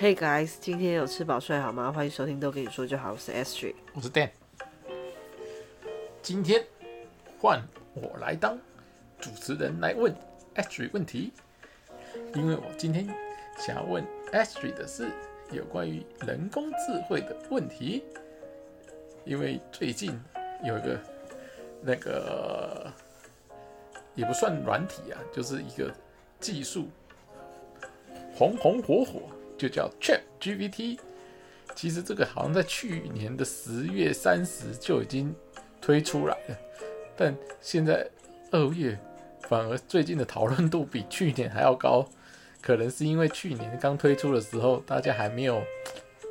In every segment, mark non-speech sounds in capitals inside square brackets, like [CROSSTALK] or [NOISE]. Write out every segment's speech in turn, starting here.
Hey guys，今天有吃饱睡好吗？欢迎收听都跟你说就好，我是 Astrid，我是 Dan。今天换我来当主持人来问 Astrid 问题，因为我今天想要问 Astrid 的是有关于人工智慧的问题，因为最近有一个那个也不算软体啊，就是一个技术红红火火。就叫 ChatGPT，其实这个好像在去年的十月三十就已经推出来了，但现在二月反而最近的讨论度比去年还要高，可能是因为去年刚推出的时候大家还没有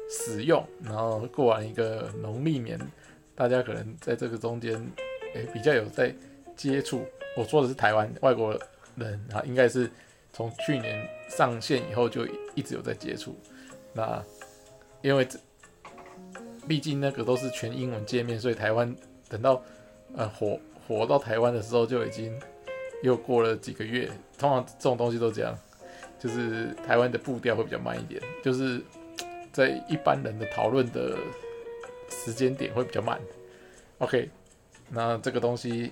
使用，然后过完一个农历年，大家可能在这个中间诶比较有在接触。我说的是台湾外国人啊，应该是。从去年上线以后就一直有在接触，那因为这毕竟那个都是全英文界面，所以台湾等到呃火火到台湾的时候就已经又过了几个月。通常这种东西都这样，就是台湾的步调会比较慢一点，就是在一般人的讨论的时间点会比较慢。OK，那这个东西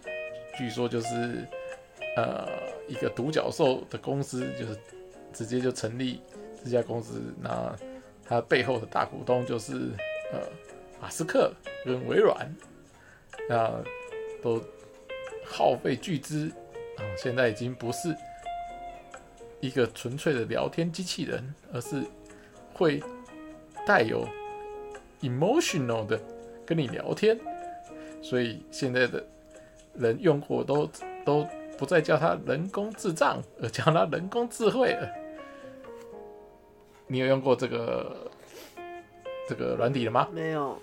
据说就是呃。一个独角兽的公司，就是直接就成立这家公司。那它背后的大股东就是呃马斯克跟微软，那都耗费巨资啊，现在已经不是一个纯粹的聊天机器人，而是会带有 emotional 的跟你聊天。所以现在的人用过都都。不再叫它人工智障，而叫它人工智慧了。你有用过这个这个软体了吗？没有，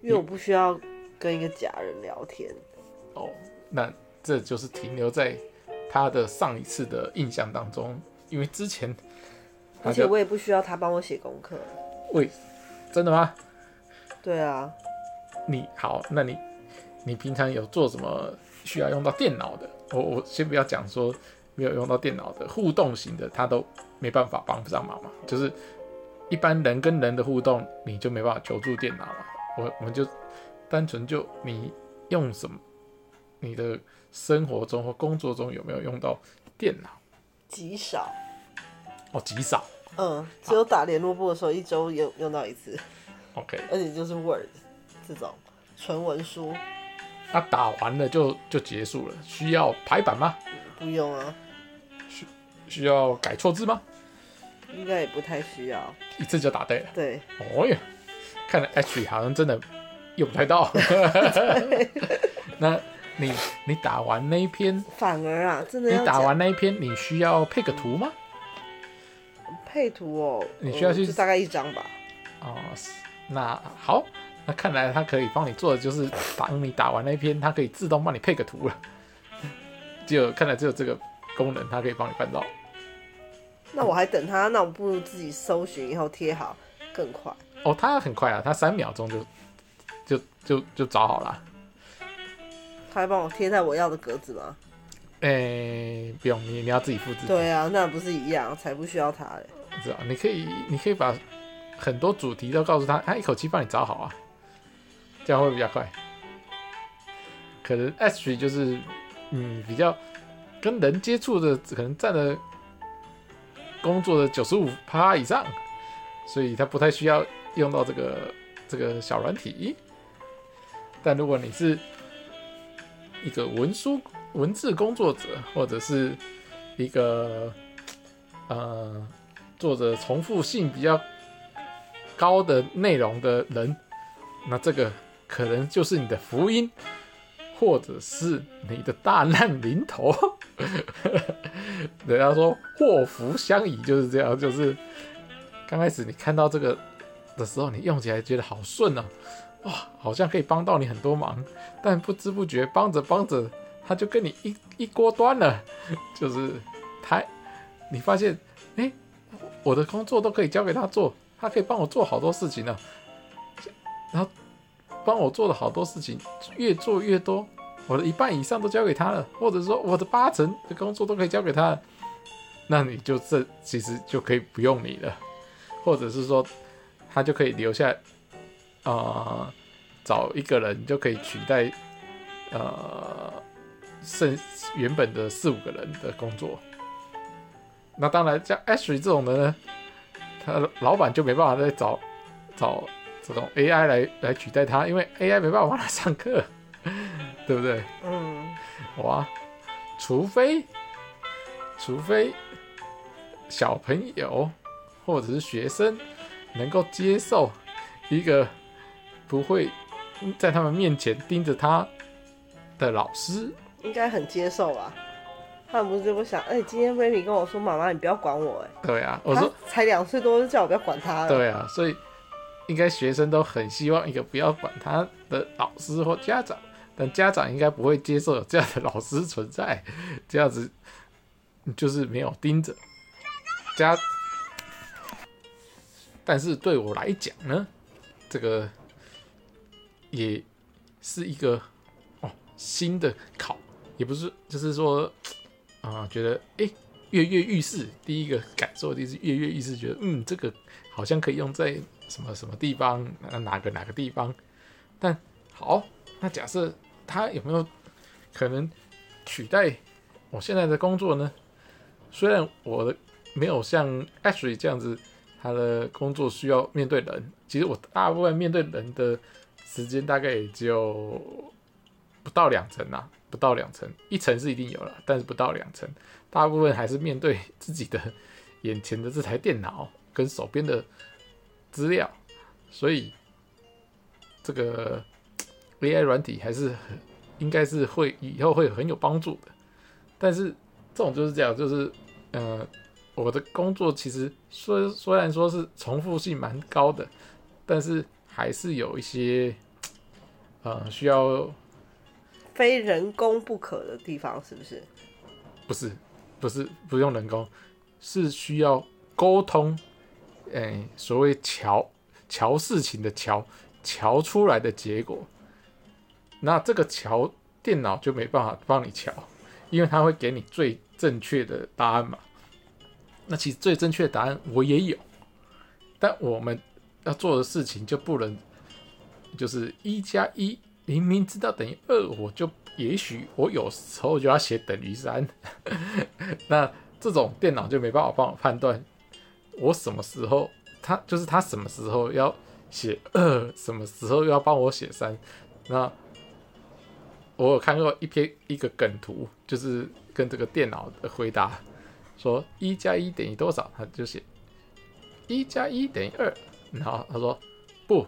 因为我不需要跟一个假人聊天。哦，那这就是停留在他的上一次的印象当中，因为之前，而且我也不需要他帮我写功课。喂，真的吗？对啊。你好，那你你平常有做什么需要用到电脑的？我我先不要讲说没有用到电脑的互动型的，他都没办法帮不上忙嘛。就是一般人跟人的互动，你就没办法求助电脑嘛。我我们就单纯就你用什么，你的生活中或工作中有没有用到电脑？极少。哦，极少。嗯，只有打联络簿的时候，一周用用到一次。OK。而且就是 Word 这种纯文书。那打完了就就结束了，需要排版吗？不用啊。需需要改错字吗？应该也不太需要，一次就打对了。对。哦哟，看来 H 好像真的用不太到。[LAUGHS] 那你你打完那一篇，反而啊，真的你打完那一篇，你需要配个图吗？配图哦，你需要去、嗯、大概一张吧。哦，那好。那看来他可以帮你做的就是，当你打完那一篇，它可以自动帮你配个图了。[LAUGHS] 只有看来只有这个功能，它可以帮你办到。那我还等他，那我不如自己搜寻以后贴好更快。哦，他很快啊，他三秒钟就就就就找好了。他还帮我贴在我要的格子吗？哎、欸，不用，你你要自己复制。对啊，那不是一样，才不需要他嘞。是啊，你可以，你可以把很多主题都告诉他，他一口气帮你找好啊。这样会比较快，可能 Astrid 就是，嗯，比较跟人接触的，可能占了工作的九十五趴以上，所以他不太需要用到这个这个小软体。但如果你是一个文书文字工作者，或者是一个呃做着重复性比较高的内容的人，那这个。可能就是你的福音，或者是你的大难临头。[LAUGHS] 人家说祸福相倚就是这样，就是刚开始你看到这个的时候，你用起来觉得好顺啊，哇，好像可以帮到你很多忙，但不知不觉帮着帮着，他就跟你一一锅端了，就是他，你发现，哎、我的工作都可以交给他做，他可以帮我做好多事情呢，然后。帮我做了好多事情，越做越多，我的一半以上都交给他了，或者说我的八成的工作都可以交给他了，那你就这其实就可以不用你了，或者是说他就可以留下，呃，找一个人就可以取代，呃，剩原本的四五个人的工作。那当然，像 Ashley 这种的呢，他老板就没办法再找找这种 AI 来来取代他，因为 AI 没办法帮他上课，对不对？嗯。哇，除非除非小朋友或者是学生能够接受一个不会在他们面前盯着他的老师，应该很接受吧。他们不是就不想，哎、欸，今天 Remy 跟我说，妈妈你不要管我，哎，对啊，我说才两岁多，就叫我不要管他了。对啊，所以应该学生都很希望一个不要管他的老师或家长，但家长应该不会接受有这样的老师存在，这样子就是没有盯着家。但是对我来讲呢，这个也是一个哦新的考，也不是，就是说。啊，觉得哎，跃跃欲试。第一个感受就是跃跃欲试，觉得嗯，这个好像可以用在什么什么地方，哪个哪个地方。但好，那假设他有没有可能取代我现在的工作呢？虽然我的没有像 Ashley 这样子，他的工作需要面对人，其实我大部分面对人的时间大概也就不到两成呐。不到两成，一成是一定有了，但是不到两成，大部分还是面对自己的眼前的这台电脑跟手边的资料，所以这个 AI 软体还是很应该是会以后会很有帮助的。但是这种就是这样，就是呃，我的工作其实虽虽然说是重复性蛮高的，但是还是有一些呃需要。非人工不可的地方是不是？不是，不是不用人工，是需要沟通。哎、所谓乔乔事情的乔，乔出来的结果，那这个桥电脑就没办法帮你桥，因为它会给你最正确的答案嘛。那其实最正确的答案我也有，但我们要做的事情就不能就是一加一。明明知道等于二，我就也许我有时候就要写等于三，[LAUGHS] 那这种电脑就没办法帮我判断，我什么时候他就是他什么时候要写二，什么时候要帮我写三。那我有看过一篇一个梗图，就是跟这个电脑的回答说一加一等于多少，他就写一加一等于二，然后他说不。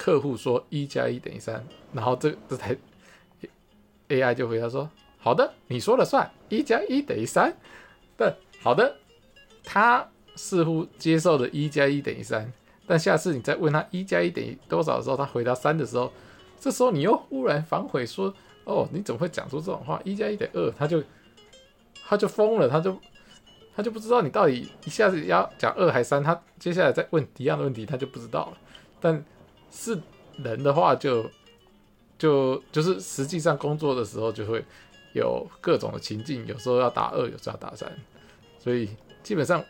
客户说一加一等于三，然后这这台 AI 就回答说：“好的，你说了算，一加一等于三。”但好的，他似乎接受了一加一等于三，但下次你再问他一加一等于多少的时候，他回答三的时候，这时候你又忽然反悔说：“哦，你怎么会讲出这种话？一加一等于二。”他就他就疯了，他就他就不知道你到底一下子要讲二还是三，他接下来再问一样的问题，他就不知道了。但是人的话就，就就就是实际上工作的时候就会有各种的情境，有时候要打二，有时候要打三，所以基本上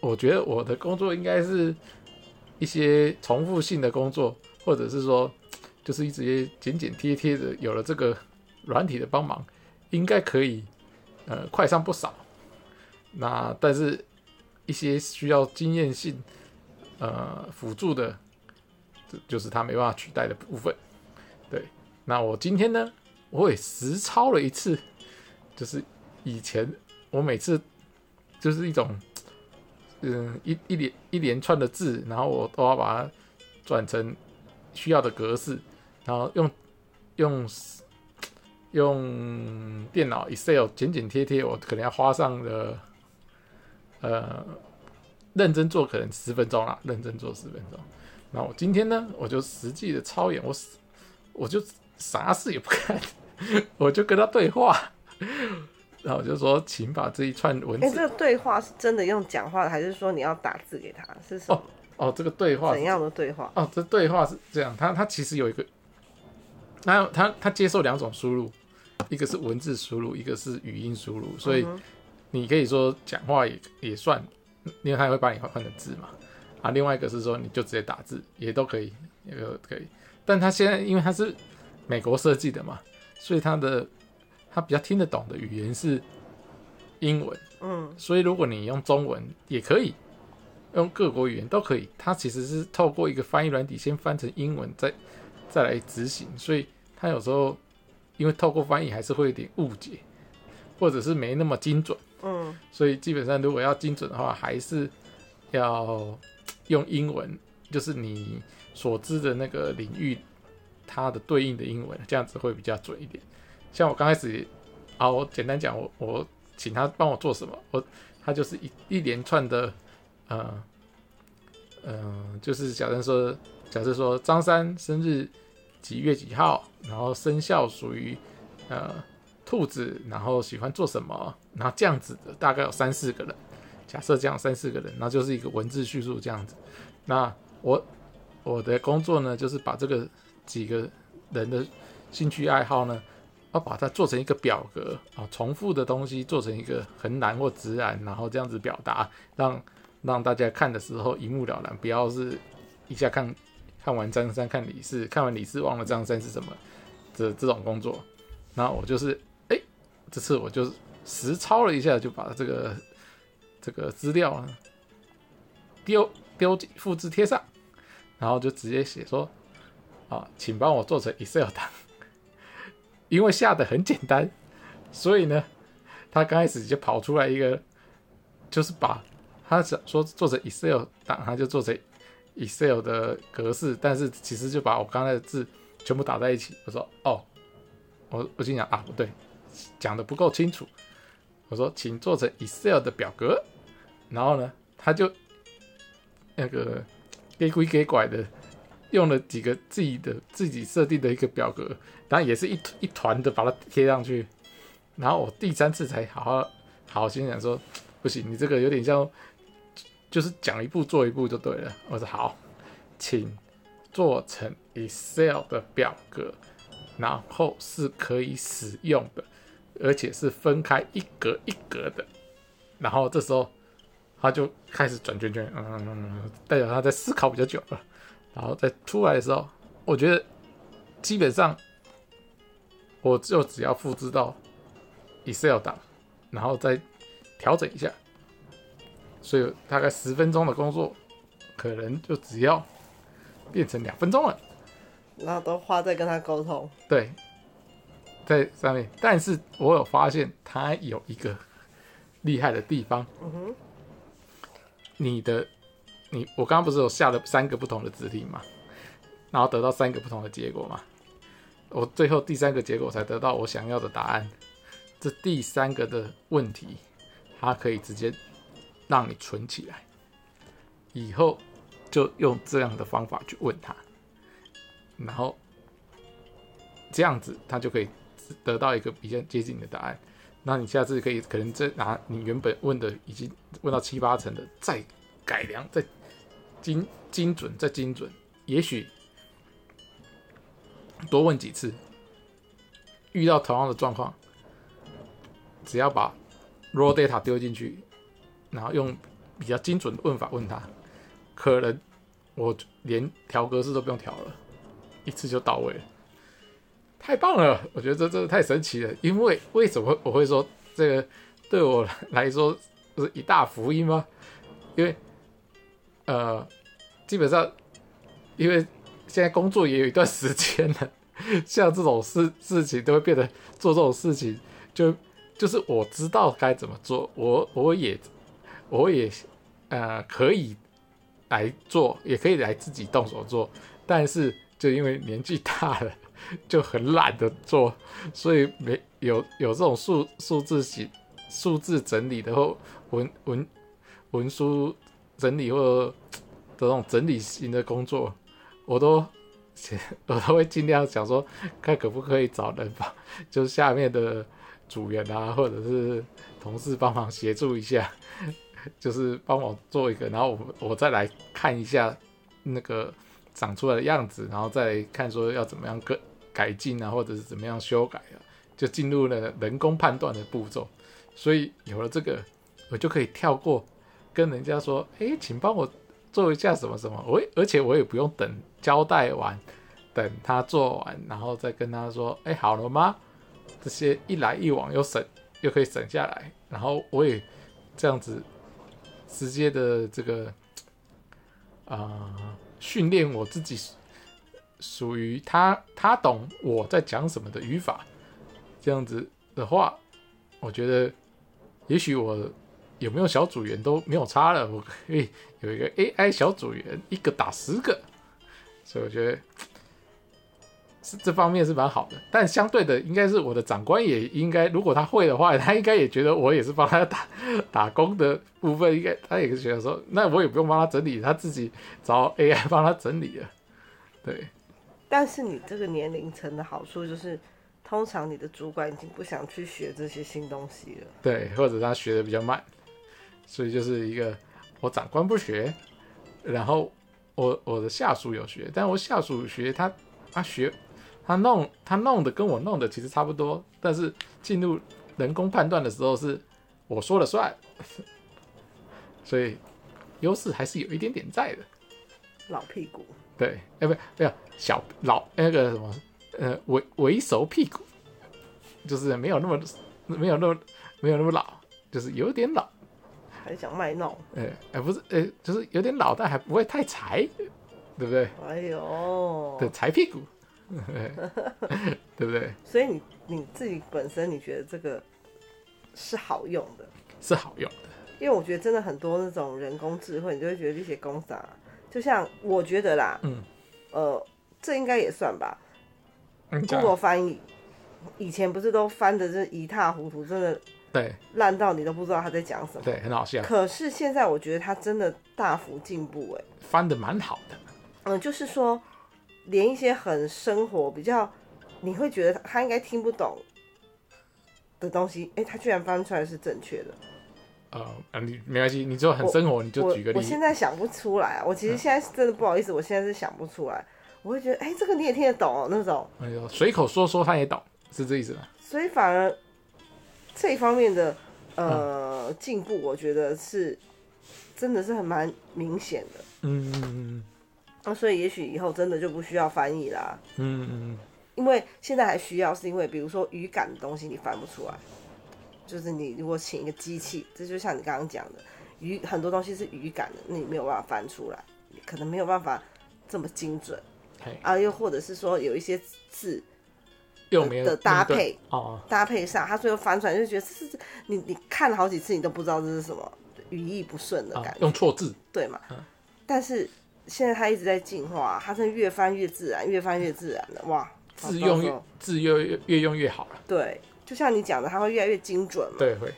我觉得我的工作应该是一些重复性的工作，或者是说就是一直剪剪贴贴的，有了这个软体的帮忙，应该可以呃快上不少。那但是一些需要经验性呃辅助的。这就是他没办法取代的部分，对。那我今天呢，我也实操了一次，就是以前我每次就是一种，嗯，一一连一连串的字，然后我都要把它转成需要的格式，然后用用用电脑 Excel 剪剪贴贴，我可能要花上了，呃，认真做可能十分钟啦，认真做十分钟。那我今天呢，我就实际的操演，我我就啥事也不干，[LAUGHS] 我就跟他对话，然后我就说，请把这一串文字。哎、欸，这个对话是真的用讲话的，还是说你要打字给他？是什么？哦，哦，这个对话怎样的对话？哦，这对话是这样，他他其实有一个，他他他接受两种输入，一个是文字输入，一个是语音输入，所以你可以说讲话也也算，因为他会把你换换成字嘛。啊，另外一个是说你就直接打字也都可以，也都可以。但他现在因为他是美国设计的嘛，所以他的他比较听得懂的语言是英文，嗯，所以如果你用中文也可以，用各国语言都可以。它其实是透过一个翻译软体先翻成英文，再再来执行，所以他有时候因为透过翻译还是会有点误解，或者是没那么精准，嗯，所以基本上如果要精准的话，还是要用英文，就是你所知的那个领域，它的对应的英文，这样子会比较准一点。像我刚开始啊，我简单讲，我我请他帮我做什么，我他就是一一连串的，呃，呃，就是假设说，假设说张三生日几月几号，然后生肖属于呃兔子，然后喜欢做什么，然后这样子的大概有三四个人，假设这样三四个人，那就是一个文字叙述这样子。那我我的工作呢，就是把这个几个人的兴趣爱好呢，要把它做成一个表格啊，重复的东西做成一个横栏或直栏，然后这样子表达，让让大家看的时候一目了然，不要是一下看看完张三看李四，看完李四忘了张三是什么这这种工作。然后我就是哎、这次我就实操了一下，就把这个这个资料呢丢。丢进复制贴上，然后就直接写说：“啊，请帮我做成 Excel 档。”因为下的很简单，所以呢，他刚开始就跑出来一个，就是把他想说做成 Excel 档，他就做成 Excel 的格式，但是其实就把我刚才的字全部打在一起。我说：“哦，我我心想啊，不对，讲的不够清楚。”我说：“请做成 Excel 的表格。”然后呢，他就。那个给鬼给拐的，用了几个自己的自己设定的一个表格，然后也是一一团的把它贴上去，然后我第三次才好好好心想说，不行，你这个有点像，就是讲一步做一步就对了。我说好，请做成 Excel 的表格，然后是可以使用的，而且是分开一格一格的，然后这时候。他就开始转圈圈，嗯，代表他在思考比较久了，然后再出来的时候，我觉得基本上我就只要复制到 Excel 档，然后再调整一下，所以大概十分钟的工作，可能就只要变成两分钟了。然后都花在跟他沟通。对，在上面，但是我有发现他有一个厉害的地方。嗯哼。你的，你我刚刚不是有下了三个不同的指令吗？然后得到三个不同的结果吗？我最后第三个结果才得到我想要的答案。这第三个的问题，它可以直接让你存起来，以后就用这样的方法去问他，然后这样子他就可以得到一个比较接近的答案。那你下次可以可能再拿你原本问的已经问到七八成的，再改良，再精精准，再精准。也许多问几次，遇到同样的状况，只要把 raw data 丢进去，然后用比较精准的问法问他，可能我连调格式都不用调了，一次就到位了。太棒了，我觉得这真的太神奇了。因为为什么我会说这个对我来说是一大福音吗？因为呃，基本上因为现在工作也有一段时间了，像这种事事情都会变得做这种事情，就就是我知道该怎么做，我我也我也呃可以来做，也可以来自己动手做，但是就因为年纪大了。就很懒得做，所以没有有这种数数字型数字整理的或文文文书整理或这种整理型的工作，我都我都会尽量想说，看可不可以找人吧，就是下面的组员啊，或者是同事帮忙协助一下，就是帮我做一个，然后我我再来看一下那个长出来的样子，然后再看说要怎么样更。改进啊，或者是怎么样修改啊，就进入了人工判断的步骤。所以有了这个，我就可以跳过跟人家说：“哎，请帮我做一下什么什么，我而且我也不用等交代完，等他做完，然后再跟他说，哎、好了吗？这些一来一往又省，又可以省下来，然后我也这样子直接的这个啊训练我自己，属于他他懂我在讲什么的语法，这样子的话，我觉得也许我。有没有小组员都没有差了，我可以有一个 AI 小组员，一个打十个，所以我觉得是这方面是蛮好的。但相对的，应该是我的长官也应该，如果他会的话，[LAUGHS] 他应该也觉得我也是帮他打打工的部分，应该他也是觉得说，那我也不用帮他整理，他自己找 AI 帮他整理了。对。但是你这个年龄层的好处就是。通常你的主管已经不想去学这些新东西了，对，或者他学的比较慢，所以就是一个我长官不学，然后我我的下属有学，但我下属学他他学他弄他弄的跟我弄的其实差不多，但是进入人工判断的时候是我说了算，[LAUGHS] 所以优势还是有一点点在的。老屁股，对，哎、欸，不，没有小老那个什么。呃，为为熟屁股，就是没有那么没有那么没有那么老，就是有点老，还想卖弄？哎、欸，哎、欸，不是，哎、欸，就是有点老，但还不会太柴，对不对？哎呦，对，柴屁股，[LAUGHS] 对不对？所以你你自己本身你觉得这个是好用的？是好用的，因为我觉得真的很多那种人工智慧，你就会觉得这些公司啊，就像我觉得啦，嗯，呃，这应该也算吧。Google 翻译以前不是都翻的是一塌糊涂，真的对烂到你都不知道他在讲什么，对，很好笑。可是现在我觉得他真的大幅进步，哎，翻的蛮好的。嗯，就是说连一些很生活比较你会觉得他应该听不懂的东西，哎，他居然翻出来是正确的。呃，你没关系，你就很生活，你就举个例子。我现在想不出来啊，我其实现在是真的不好意思，我现在是想不出来。我会觉得，哎、欸，这个你也听得懂哦，那种。哎呦，随口说说他也懂，是这意思吗？所以反而这一方面的呃进、嗯、步，我觉得是真的是很蛮明显的。嗯嗯嗯。那、啊、所以也许以后真的就不需要翻译啦。嗯嗯嗯。因为现在还需要，是因为比如说语感的东西你翻不出来，就是你如果请一个机器，这就像你刚刚讲的语很多东西是语感的，那你没有办法翻出来，可能没有办法这么精准。啊，又或者是说有一些字的，搭配哦，搭配上，他最后翻出来就觉得这是你你看了好几次，你都不知道这是什么，语义不顺的感觉，啊、用错字对嘛？嗯、但是现在它一直在进化，他是越翻越自然，越翻越自然的哇，字用越字越越越用越好了。对，就像你讲的，它会越来越精准嘛，对，会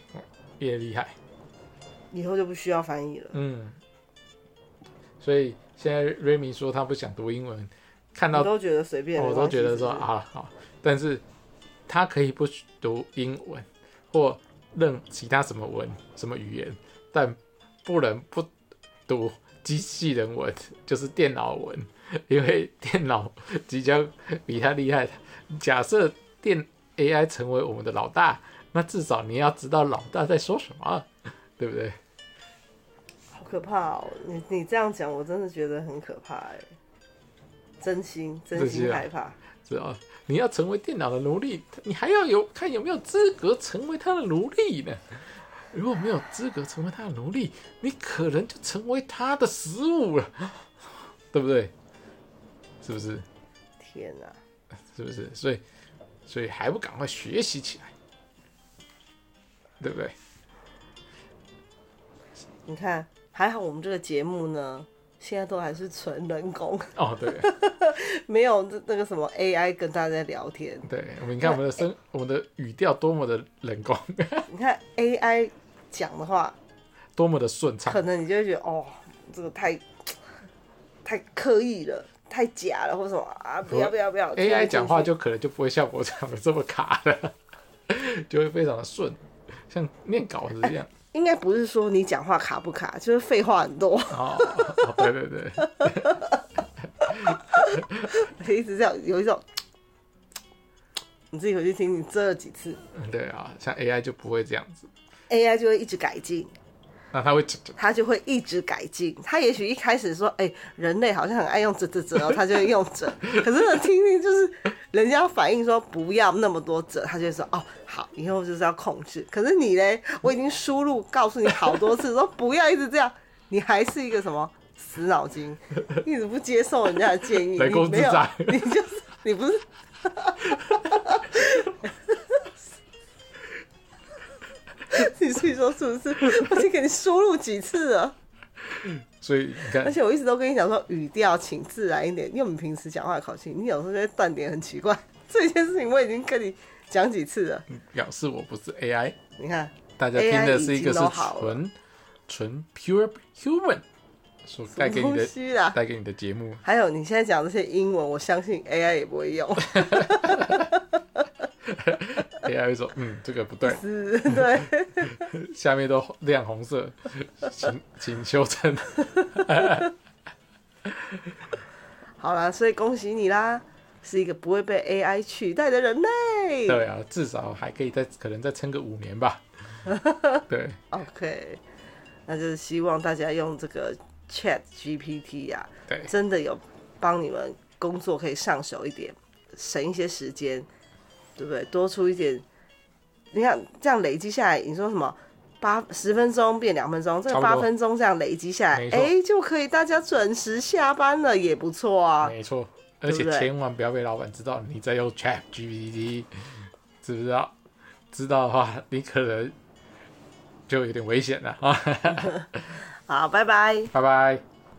越厉害，以后就不需要翻译了。嗯，所以现在瑞米说他不想读英文。看到都觉得随便，我都觉得说啊好，但是他可以不读英文或认其他什么文什么语言，但不能不读机器人文，就是电脑文，[LAUGHS] 因为电脑即将比他厉害。假设电 AI 成为我们的老大，那至少你要知道老大在说什么，[LAUGHS] 对不对？好可怕哦！你你这样讲，我真的觉得很可怕哎。真心真心害怕，知道、啊、你要成为电脑的奴隶，你还要有看有没有资格成为他的奴隶呢？如果没有资格成为他的奴隶，你可能就成为他的食物了，[LAUGHS] 对不对？是不是？天哪、啊！是不是？所以，所以还不赶快学习起来，对不对？你看，还好我们这个节目呢。现在都还是纯人工哦，对，[LAUGHS] 没有那个什么 AI 跟大家聊天。对，我们你看我们的声，我们的语调多么的人工。[LAUGHS] 你看 AI 讲的话多么的顺畅，可能你就会觉得哦，这个太太刻意了，太假了，或者什么啊，不要不要不要。AI 讲话就可能就不会像我讲的这么卡了，就会非常的顺，像念稿子一样。应该不是说你讲话卡不卡，就是废话很多。哦，对对对，[LAUGHS] 一直这样，有一种，你自己回去听，你这几次。对啊，像 AI 就不会这样子，AI 就会一直改进，那他会，他就会一直改进。它也许一开始说，哎、欸，人类好像很爱用折折折，然后他就会用折。[LAUGHS] 可是呢，听听就是人家反映说不要那么多折，他就说，哦，好，以后就是要控制。可是你嘞，我已经输入告诉你好多次，说不要一直这样，你还是一个什么死脑筋，一直不接受人家的建议。[LAUGHS] 你没有，你就是你不是。[LAUGHS] [LAUGHS] 你自己说是不是？[LAUGHS] 我已经给你输入几次了。所以你看，而且我一直都跟你讲说语调请自然一点，因为我们平时讲话的口气，你有时候就会断点很奇怪。[LAUGHS] 这件事情我已经跟你讲几次了。表示我不是 AI。你看，大家听的是一个是纯纯 pure human 所带给你的带给你的节目。还有你现在讲这些英文，我相信 AI 也不会用。[LAUGHS] AI 会说：“嗯，这个不对，是对，[LAUGHS] 下面都亮红色，[LAUGHS] 请请修正。”好啦，所以恭喜你啦，是一个不会被 AI 取代的人类。对啊，至少还可以再可能再撑个五年吧。对，OK，那就是希望大家用这个 Chat GPT 呀、啊，对，真的有帮你们工作可以上手一点，省一些时间。对不对？多出一点，你看这样累积下来，你说什么？八十分钟变两分钟，这个八分钟这样累积下来，哎，就可以大家准时下班了，也不错啊。没错，而且千万不要被老板知道你在用 Chat GPT，知不知道？知道的话，你可能就有点危险了啊。[LAUGHS] 好，拜拜，拜拜。